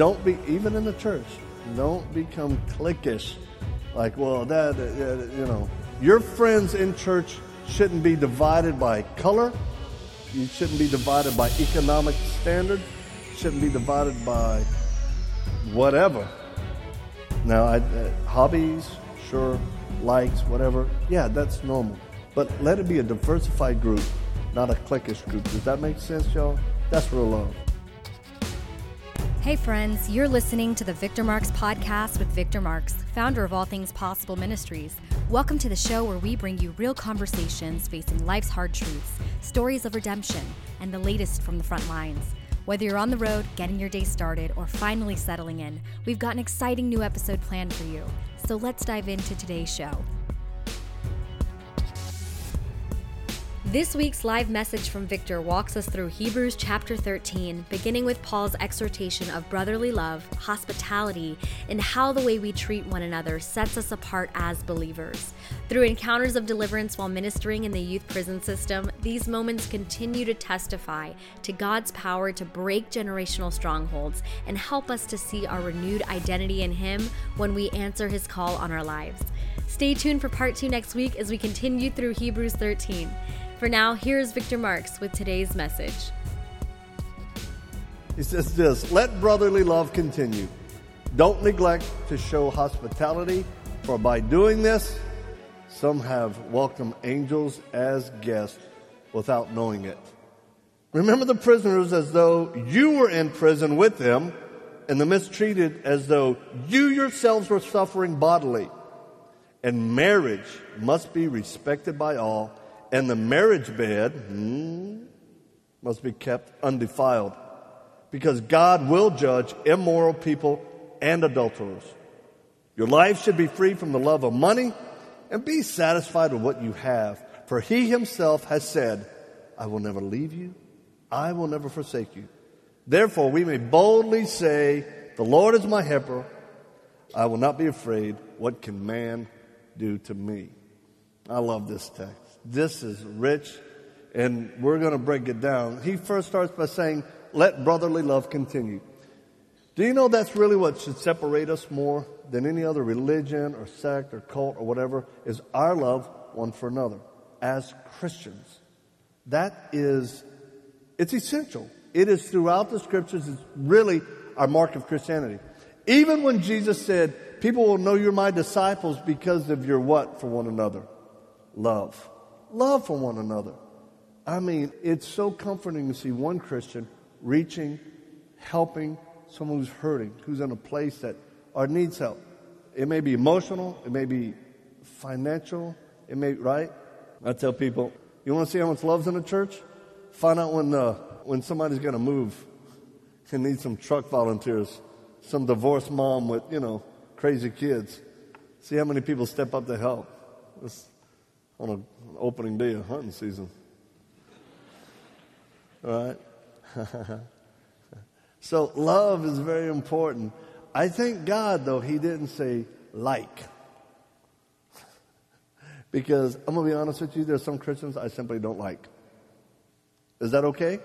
Don't be, even in the church, don't become cliquish. Like, well, that, uh, you know, your friends in church shouldn't be divided by color. You shouldn't be divided by economic standard. Shouldn't be divided by whatever. Now, I, uh, hobbies, sure, likes, whatever. Yeah, that's normal. But let it be a diversified group, not a cliquish group. Does that make sense, y'all? That's real love. Hey, friends, you're listening to the Victor Marx podcast with Victor Marx, founder of All Things Possible Ministries. Welcome to the show where we bring you real conversations facing life's hard truths, stories of redemption, and the latest from the front lines. Whether you're on the road, getting your day started, or finally settling in, we've got an exciting new episode planned for you. So let's dive into today's show. This week's live message from Victor walks us through Hebrews chapter 13, beginning with Paul's exhortation of brotherly love, hospitality, and how the way we treat one another sets us apart as believers. Through encounters of deliverance while ministering in the youth prison system, these moments continue to testify to God's power to break generational strongholds and help us to see our renewed identity in Him when we answer His call on our lives. Stay tuned for part two next week as we continue through Hebrews 13. For now, here's Victor Marx with today's message. He says this Let brotherly love continue. Don't neglect to show hospitality, for by doing this, some have welcomed angels as guests without knowing it. Remember the prisoners as though you were in prison with them, and the mistreated as though you yourselves were suffering bodily. And marriage must be respected by all and the marriage bed hmm, must be kept undefiled because God will judge immoral people and adulterers. Your life should be free from the love of money and be satisfied with what you have. For he himself has said, I will never leave you. I will never forsake you. Therefore, we may boldly say, The Lord is my helper. I will not be afraid. What can man do to me? I love this text. This is rich, and we're going to break it down. He first starts by saying, Let brotherly love continue. Do you know that's really what should separate us more than any other religion or sect or cult or whatever? Is our love one for another as Christians. That is, it's essential. It is throughout the scriptures, it's really our mark of Christianity. Even when Jesus said, People will know you're my disciples because of your what for one another? Love love for one another. I mean, it's so comforting to see one Christian reaching, helping someone who's hurting, who's in a place that or needs help. It may be emotional, it may be financial, it may right. I tell people, you want to see how much love's in a church? Find out when uh, when somebody's going to move and need some truck volunteers, some divorced mom with you know crazy kids. See how many people step up to help. It's, on an opening day of hunting season. All right? so, love is very important. I thank God, though, He didn't say like. because I'm going to be honest with you, there's some Christians I simply don't like. Is that okay?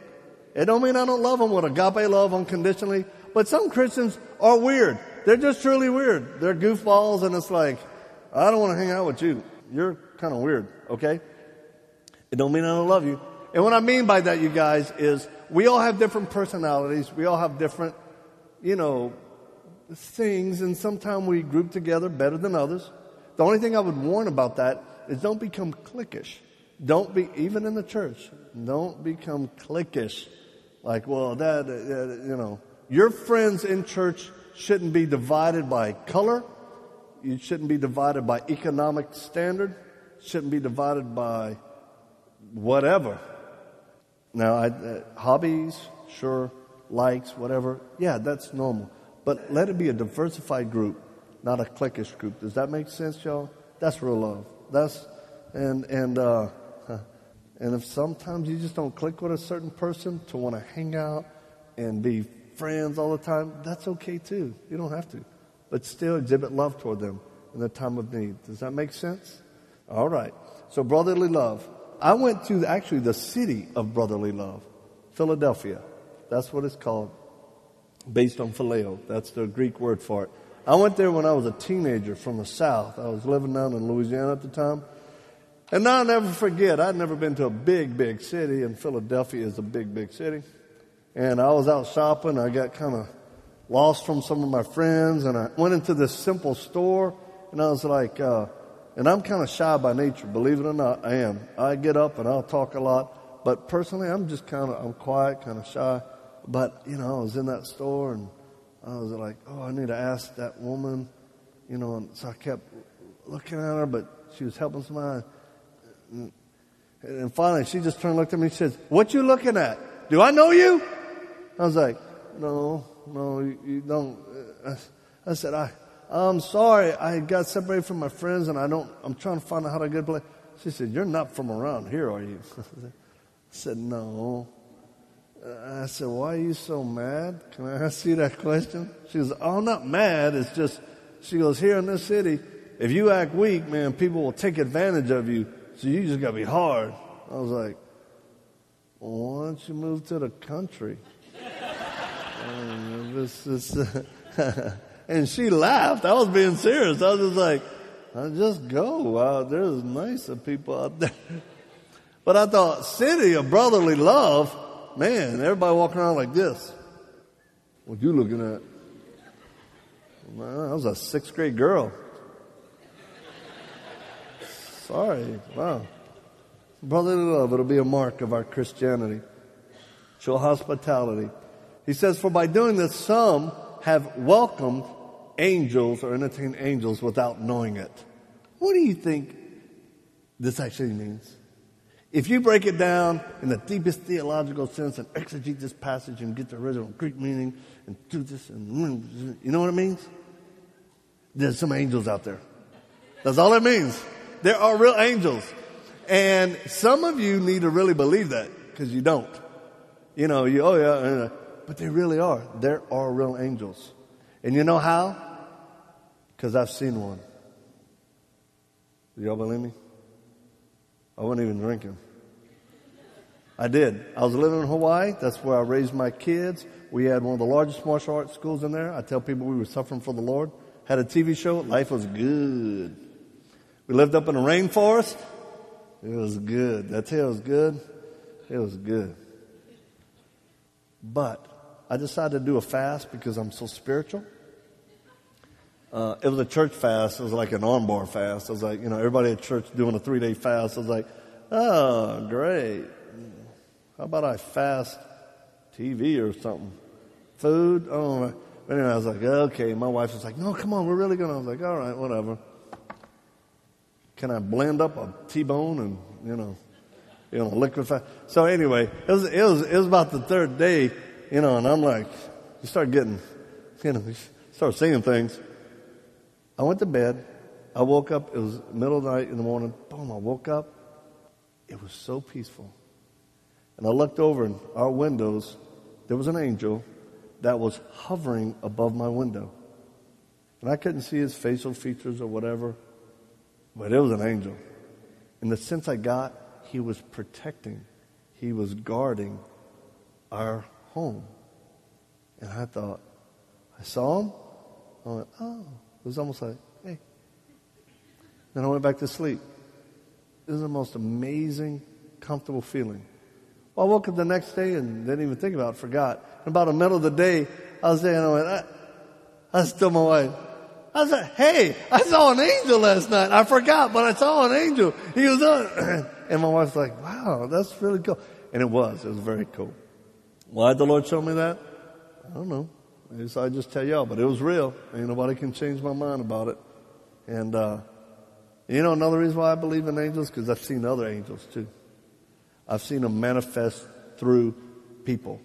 It don't mean I don't love them with agape love unconditionally, but some Christians are weird. They're just truly weird. They're goofballs, and it's like, I don't want to hang out with you. You're kind of weird, okay? It don't mean I don't love you. And what I mean by that, you guys, is we all have different personalities. We all have different, you know, things, and sometimes we group together better than others. The only thing I would warn about that is don't become cliquish. Don't be, even in the church, don't become cliquish. Like, well, that, uh, you know, your friends in church shouldn't be divided by color. You shouldn't be divided by economic standard shouldn't be divided by whatever. Now, I, uh, hobbies, sure, likes, whatever, yeah, that's normal. But let it be a diversified group, not a cliquish group. Does that make sense, y'all? That's real love. That's and and uh, and if sometimes you just don't click with a certain person to want to hang out and be friends all the time, that's okay too. You don't have to, but still exhibit love toward them in the time of need. Does that make sense? All right. So brotherly love. I went to actually the city of brotherly love, Philadelphia. That's what it's called. based on phileo. That's the Greek word for it. I went there when I was a teenager from the South. I was living down in Louisiana at the time. And I'll never forget, I'd never been to a big, big city, and Philadelphia is a big, big city. And I was out shopping. I got kind of lost from some of my friends, and I went into this simple store, and I was like, uh, and I'm kind of shy by nature, believe it or not, I am. I get up and I'll talk a lot, but personally, I'm just kind of, I'm quiet, kind of shy. But, you know, I was in that store and I was like, oh, I need to ask that woman, you know, and so I kept looking at her, but she was helping somebody. And finally, she just turned and looked at me and says, what you looking at? Do I know you? I was like, no, no, you, you don't. Uh, I said, I, I'm sorry, I got separated from my friends and I don't, I'm trying to find out how to get a place. She said, You're not from around here, are you? I said, No. Uh, I said, Why are you so mad? Can I ask you that question? She goes, Oh, I'm not mad. It's just, she goes, Here in this city, if you act weak, man, people will take advantage of you. So you just got to be hard. I was like, well, Why don't you move to the country? This is. And she laughed. I was being serious. I was just like, I just go. Wow, there's nicer people out there. But I thought, city of brotherly love, man, everybody walking around like this. What you looking at? Man, I was a sixth grade girl. Sorry. Wow. Brotherly love, it'll be a mark of our Christianity. Show hospitality. He says, for by doing this, some have welcomed angels or entertained angels without knowing it. What do you think this actually means? If you break it down in the deepest theological sense and exegete this passage and get the original Greek meaning and do this and you know what it means? There's some angels out there. That's all it means. There are real angels. And some of you need to really believe that because you don't. You know, you, oh yeah, uh, but they really are. There are real angels. And you know how? Because I've seen one. Do y'all believe me? I wasn't even drinking. I did. I was living in Hawaii. That's where I raised my kids. We had one of the largest martial arts schools in there. I tell people we were suffering for the Lord. Had a TV show. Life was good. We lived up in a rainforest. It was good. That tell it was good. It was good. But I decided to do a fast because I'm so spiritual. Uh, it was a church fast. It was like an armbar fast. I was like, you know, everybody at church doing a three day fast. I was like, oh, great. How about I fast TV or something? Food? Oh, but anyway, I was like, okay. My wife was like, no, come on, we're really going to. I was like, all right, whatever. Can I blend up a T-bone and, you know, you know, liquefy? So anyway, it was, it was, it was about the third day, you know, and I'm like, you start getting, you know, you start seeing things. I went to bed. I woke up. It was middle of the night in the morning. Boom, I woke up. It was so peaceful. And I looked over in our windows. There was an angel that was hovering above my window. And I couldn't see his facial features or whatever, but it was an angel. In the sense I got, he was protecting, he was guarding our home. And I thought, I saw him. I went, oh. It was almost like, hey. Then I went back to sleep. It was the most amazing, comfortable feeling. Well, I woke up the next day and didn't even think about it, forgot. And about the middle of the day, I was there and I went, I, I still my wife. I said, hey, I saw an angel last night. I forgot, but I saw an angel. He was and my wife's like, wow, that's really cool. And it was. It was very cool. Why did the Lord show me that? I don't know. So I just tell y'all, but it was real. Ain't nobody can change my mind about it. And, uh, you know, another reason why I believe in angels, because I've seen other angels too. I've seen them manifest through people.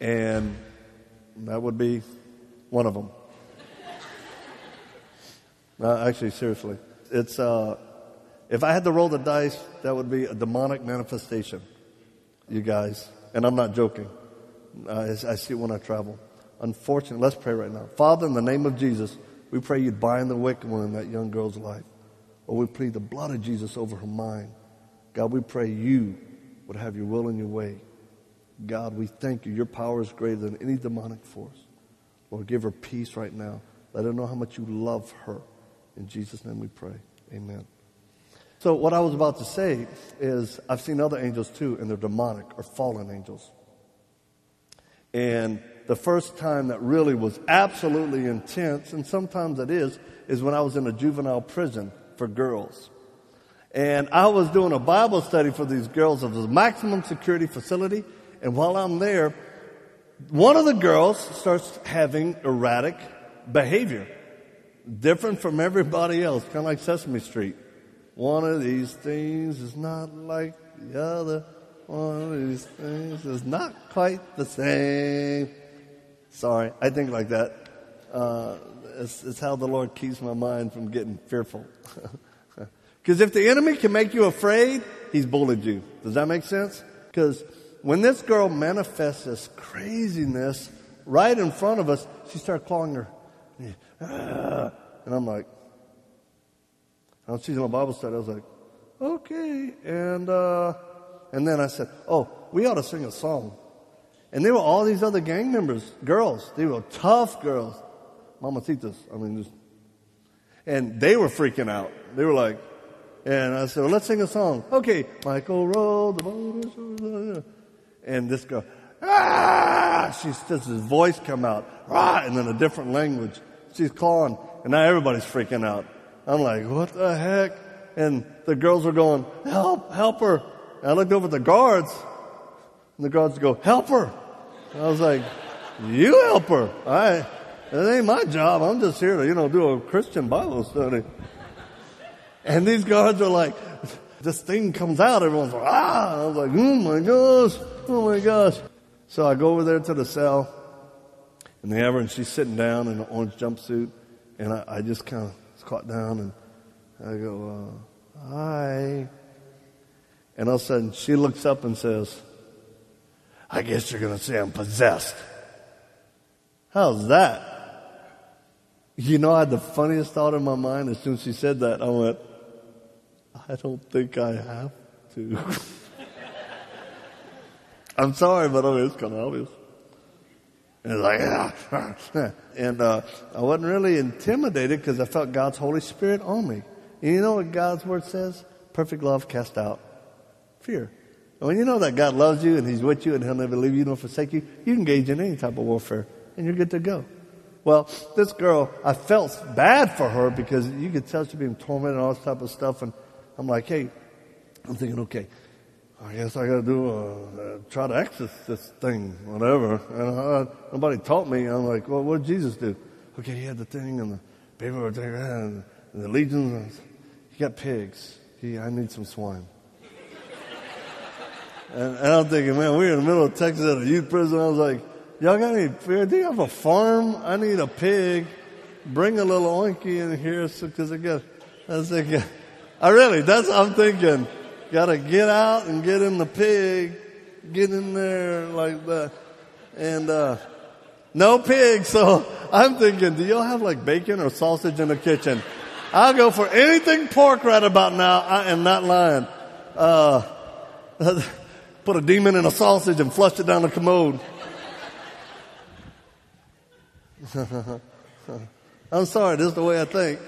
And that would be one of them. uh, actually, seriously. It's, uh, if I had to roll the dice, that would be a demonic manifestation, you guys. And I'm not joking. I, I see it when I travel. Unfortunately, let's pray right now. Father, in the name of Jesus, we pray you'd bind the wicked one in that young girl's life. Or we plead the blood of Jesus over her mind. God, we pray you would have your will and your way. God, we thank you. Your power is greater than any demonic force. Lord, give her peace right now. Let her know how much you love her. In Jesus' name we pray. Amen. So, what I was about to say is, I've seen other angels too, and they're demonic or fallen angels. And the first time that really was absolutely intense, and sometimes it is, is when I was in a juvenile prison for girls. And I was doing a Bible study for these girls of the maximum security facility. And while I'm there, one of the girls starts having erratic behavior, different from everybody else, kind of like Sesame Street. One of these things is not like the other. One of these things is not quite the same. Sorry, I think like that. Uh, it's, it's how the Lord keeps my mind from getting fearful. Because if the enemy can make you afraid, he's bullied you. Does that make sense? Because when this girl manifests this craziness right in front of us, she started clawing her. And I'm like, I was teaching a Bible study. I was like, okay. And, uh, and then I said, oh, we ought to sing a song. And there were all these other gang members, girls. They were tough girls. Mamacitas. I mean, just, and they were freaking out. They were like, and I said, well, let's sing a song. Okay, Michael rode the boat. And this girl, ah! She's just his voice come out, ah! And then a different language. She's calling, and now everybody's freaking out. I'm like, what the heck? And the girls are going, help, help her. And I looked over at the guards, and the guards go, help her. And I was like, you help her. I, it ain't my job. I'm just here to, you know, do a Christian Bible study. And these guards are like, this thing comes out. Everyone's like, ah. I was like, oh my gosh, oh my gosh. So I go over there to the cell, and they have her, and she's sitting down in an orange jumpsuit, and I, I just kind of caught down, and I go, uh, hi. And all of a sudden, she looks up and says, I guess you're going to say I'm possessed. How's that? You know, I had the funniest thought in my mind as soon as she said that. I went, I don't think I have to. I'm sorry, but I mean, it's kind of obvious. And like, ah, and uh, I wasn't really intimidated because I felt God's Holy Spirit on me. And you know what God's Word says? Perfect love cast out fear. And when you know that God loves you and He's with you and He'll never leave you nor forsake you, you engage in any type of warfare and you're good to go. Well, this girl, I felt bad for her because you could tell she's being tormented and all this type of stuff. And I'm like, hey, I'm thinking, okay, I guess I got to do a, try to exorcise this thing, whatever. And uh, nobody taught me. I'm like, well, what did Jesus do? Okay, he had the thing and the people were there and, the legions. He got pigs. He, I need some swine. and, and I'm thinking, man, we're in the middle of Texas at a youth prison. I was like, y'all got any? Do you have a farm? I need a pig. Bring a little oinky in here, because so, I guess I was thinking. I really, that's I'm thinking. Gotta get out and get in the pig, get in there like that. And, uh, no pig, so I'm thinking, do y'all have like bacon or sausage in the kitchen? I'll go for anything pork right about now. I am not lying. Uh, put a demon in a sausage and flush it down the commode. I'm sorry, this is the way I think.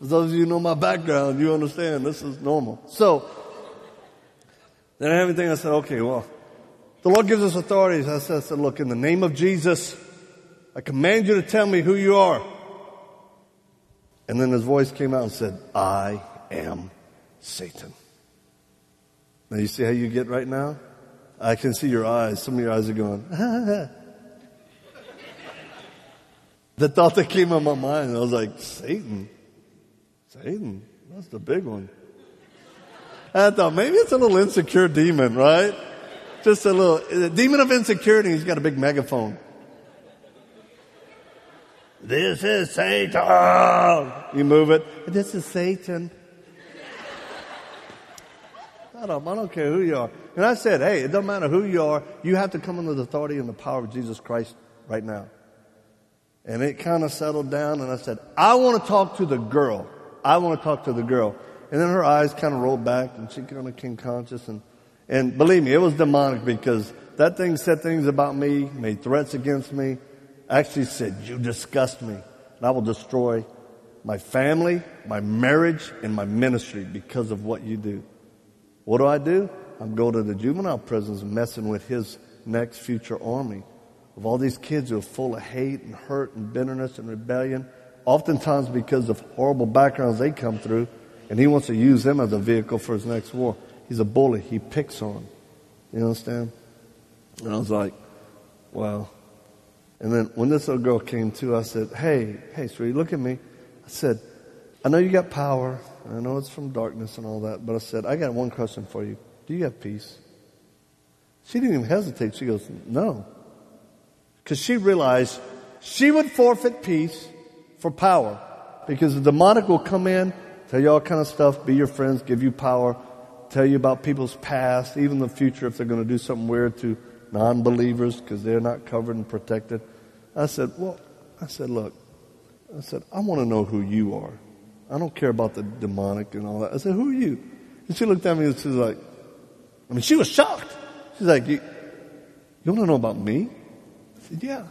For those of you who know my background, you understand this is normal. So, then everything I said, okay, well, the Lord gives us authorities. I said, I said, look, in the name of Jesus, I command you to tell me who you are. And then his voice came out and said, I am Satan. Now you see how you get right now? I can see your eyes. Some of your eyes are going, the thought that came in my mind, I was like, Satan? Satan, that's the big one. I thought maybe it's a little insecure demon, right? Just a little a demon of insecurity. He's got a big megaphone. This is Satan. You move it. This is Satan. I don't, I don't care who you are. And I said, hey, it doesn't matter who you are. You have to come under the authority and the power of Jesus Christ right now. And it kind of settled down and I said, I want to talk to the girl. I want to talk to the girl. And then her eyes kind of rolled back and she kind of came conscious and, And believe me, it was demonic because that thing said things about me, made threats against me, actually said, You disgust me, and I will destroy my family, my marriage, and my ministry because of what you do. What do I do? I'm going to the juvenile prisons messing with his next future army of all these kids who are full of hate and hurt and bitterness and rebellion, oftentimes because of horrible backgrounds they come through, and he wants to use them as a vehicle for his next war. He's a bully. He picks on. You understand? And I was like, wow. And then when this little girl came to, I said, hey, hey, sweetie, look at me. I said, I know you got power. I know it's from darkness and all that, but I said, I got one question for you. Do you have peace? She didn't even hesitate. She goes, no. Because she realized she would forfeit peace for power. Because the demonic will come in, tell you all kind of stuff, be your friends, give you power, tell you about people's past, even the future if they're going to do something weird to non-believers because they're not covered and protected. I said, well, I said, look, I said, I want to know who you are. I don't care about the demonic and all that. I said, who are you? And she looked at me and she was like, I mean, she was shocked. She's like, you, you want to know about me? I said, yeah.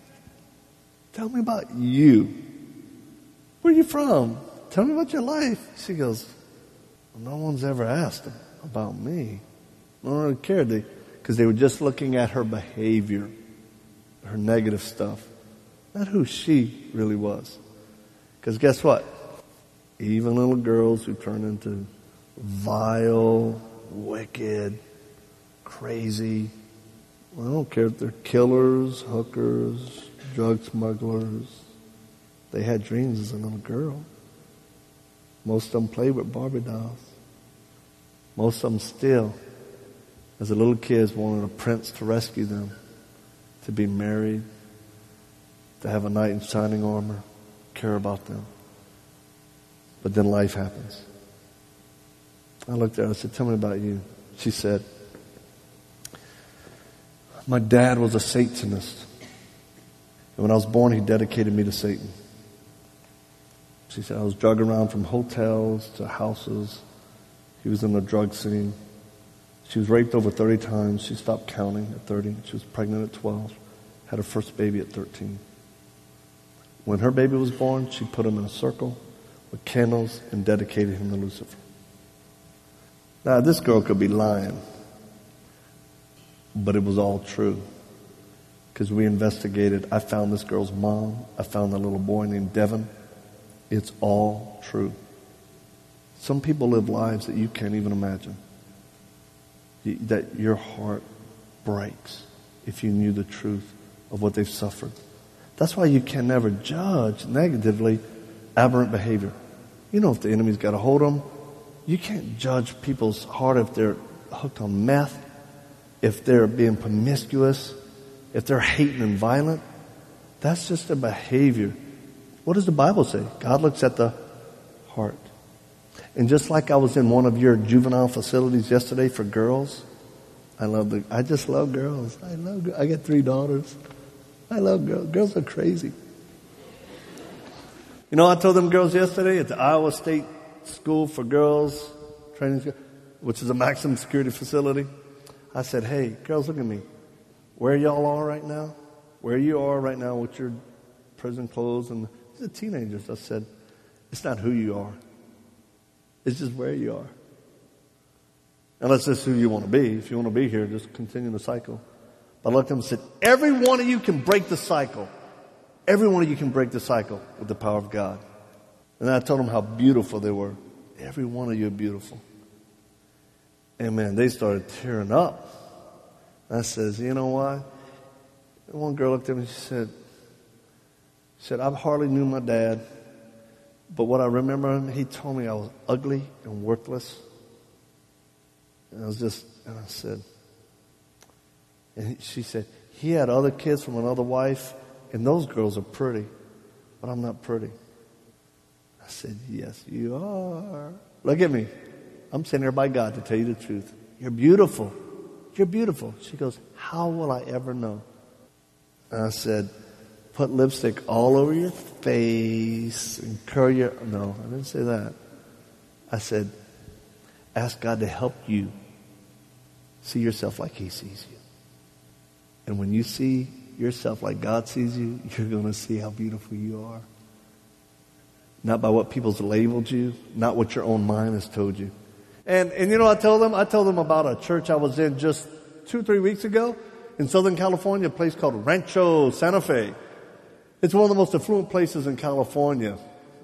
Tell me about you. Where are you from? Tell me about your life. She goes, well, no one's ever asked about me. No one really cared. Because they were just looking at her behavior, her negative stuff, not who she really was. Because guess what? Even little girls who turn into vile, wicked, crazy, I don't care if they're killers, hookers, drug smugglers. They had dreams as a little girl. Most of them played with Barbie dolls. Most of them still as little kids wanted a prince to rescue them, to be married, to have a knight in shining armor, care about them. But then life happens. I looked at her, I said, Tell me about you. She said, My dad was a Satanist. And when I was born, he dedicated me to Satan. She said, I was drug around from hotels to houses. He was in the drug scene. She was raped over 30 times. She stopped counting at 30. She was pregnant at 12. Had her first baby at 13. When her baby was born, she put him in a circle with candles and dedicated him to Lucifer. Now, this girl could be lying, but it was all true. Because we investigated. I found this girl's mom. I found that little boy named Devin. It's all true. Some people live lives that you can't even imagine that your heart breaks if you knew the truth of what they've suffered. That's why you can never judge negatively aberrant behavior. You know if the enemy's got a hold of them. You can't judge people's heart if they're hooked on meth, if they're being promiscuous, if they're hating and violent. That's just a behavior. What does the Bible say? God looks at the heart. And just like I was in one of your juvenile facilities yesterday for girls, I love the, I just love girls. I love, I got three daughters. I love girls. Girls are crazy. You know, I told them girls yesterday at the Iowa State School for Girls Training School, which is a maximum security facility. I said, hey, girls, look at me. Where y'all are right now, where you are right now with your prison clothes and the teenagers, I said, it's not who you are. It's just where you are. And that's who you want to be. If you want to be here, just continue the cycle. But I looked at him and said, Every one of you can break the cycle. Every one of you can break the cycle with the power of God. And I told them how beautiful they were. Every one of you are beautiful. And man, they started tearing up. I says, you know why? And one girl looked at me and she said, said, I hardly knew my dad. But what I remember him, he told me I was ugly and worthless. And I was just, and I said, and she said, he had other kids from another wife, and those girls are pretty, but I'm not pretty. I said, yes, you are. Look at me. I'm sitting here by God to tell you the truth. You're beautiful. You're beautiful. She goes, how will I ever know? And I said, put lipstick all over your face and curl your. No, I didn't say that. I said, ask God to help you See yourself like He sees you. And when you see yourself like God sees you, you're going to see how beautiful you are. Not by what people's labeled you, not what your own mind has told you. And, and you know, I told them, I told them about a church I was in just two, three weeks ago in Southern California, a place called Rancho Santa Fe. It's one of the most affluent places in California.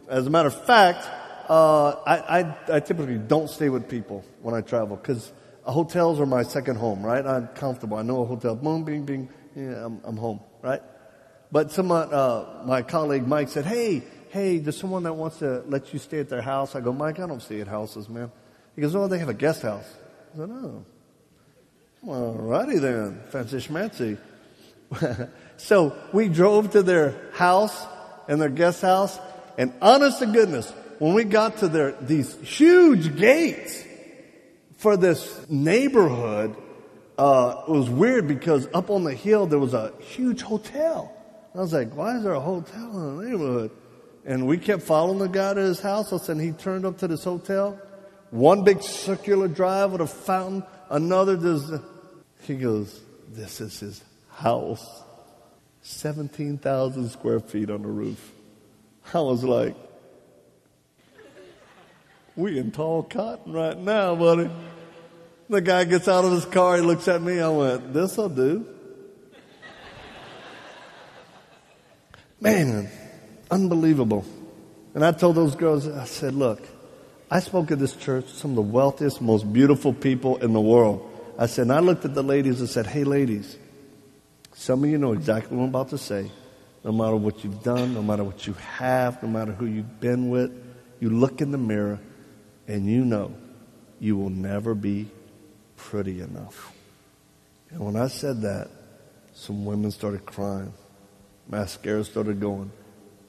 As a matter of fact, uh, I, I, I, typically don't stay with people when I travel because hotels are my second home, right? I'm comfortable. I know a hotel. Boom, bing, bing. Yeah, I'm, I'm home, right? But someone, uh, my colleague Mike said, "Hey, hey, there's someone that wants to let you stay at their house." I go, "Mike, I don't stay at houses, man." He goes, "Oh, they have a guest house." I said, "Oh, well, righty then, fancy schmancy." so we drove to their house and their guest house, and honest to goodness, when we got to their these huge gates for this neighborhood, uh, it was weird because up on the hill there was a huge hotel. I was like, why is there a hotel in the neighborhood? And we kept following the guy to his house. And he turned up to this hotel. One big circular drive with a fountain. Another, does. he goes, this is his house. 17,000 square feet on the roof. I was like, we in tall cotton right now, buddy. The guy gets out of his car, he looks at me, I went, this'll do. Man, unbelievable. And I told those girls, I said, look, I spoke at this church, some of the wealthiest, most beautiful people in the world. I said, and I looked at the ladies and said, hey ladies, some of you know exactly what I'm about to say. No matter what you've done, no matter what you have, no matter who you've been with, you look in the mirror and you know you will never be pretty enough. And when I said that, some women started crying. Mascara started going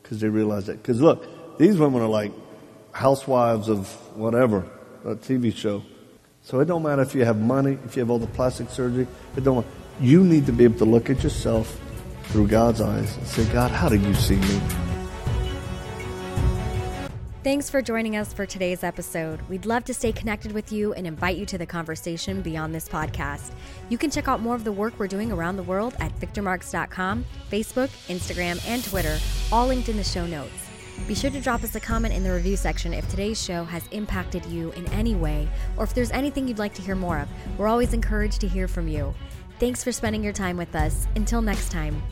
because they realized that. Because look, these women are like housewives of whatever, a TV show. So it don't matter if you have money, if you have all the plastic surgery. It don't. You need to be able to look at yourself through God's eyes and say, God, how do you see me? Thanks for joining us for today's episode. We'd love to stay connected with you and invite you to the conversation beyond this podcast. You can check out more of the work we're doing around the world at victormarx.com, Facebook, Instagram, and Twitter, all linked in the show notes. Be sure to drop us a comment in the review section if today's show has impacted you in any way or if there's anything you'd like to hear more of. We're always encouraged to hear from you. Thanks for spending your time with us. Until next time.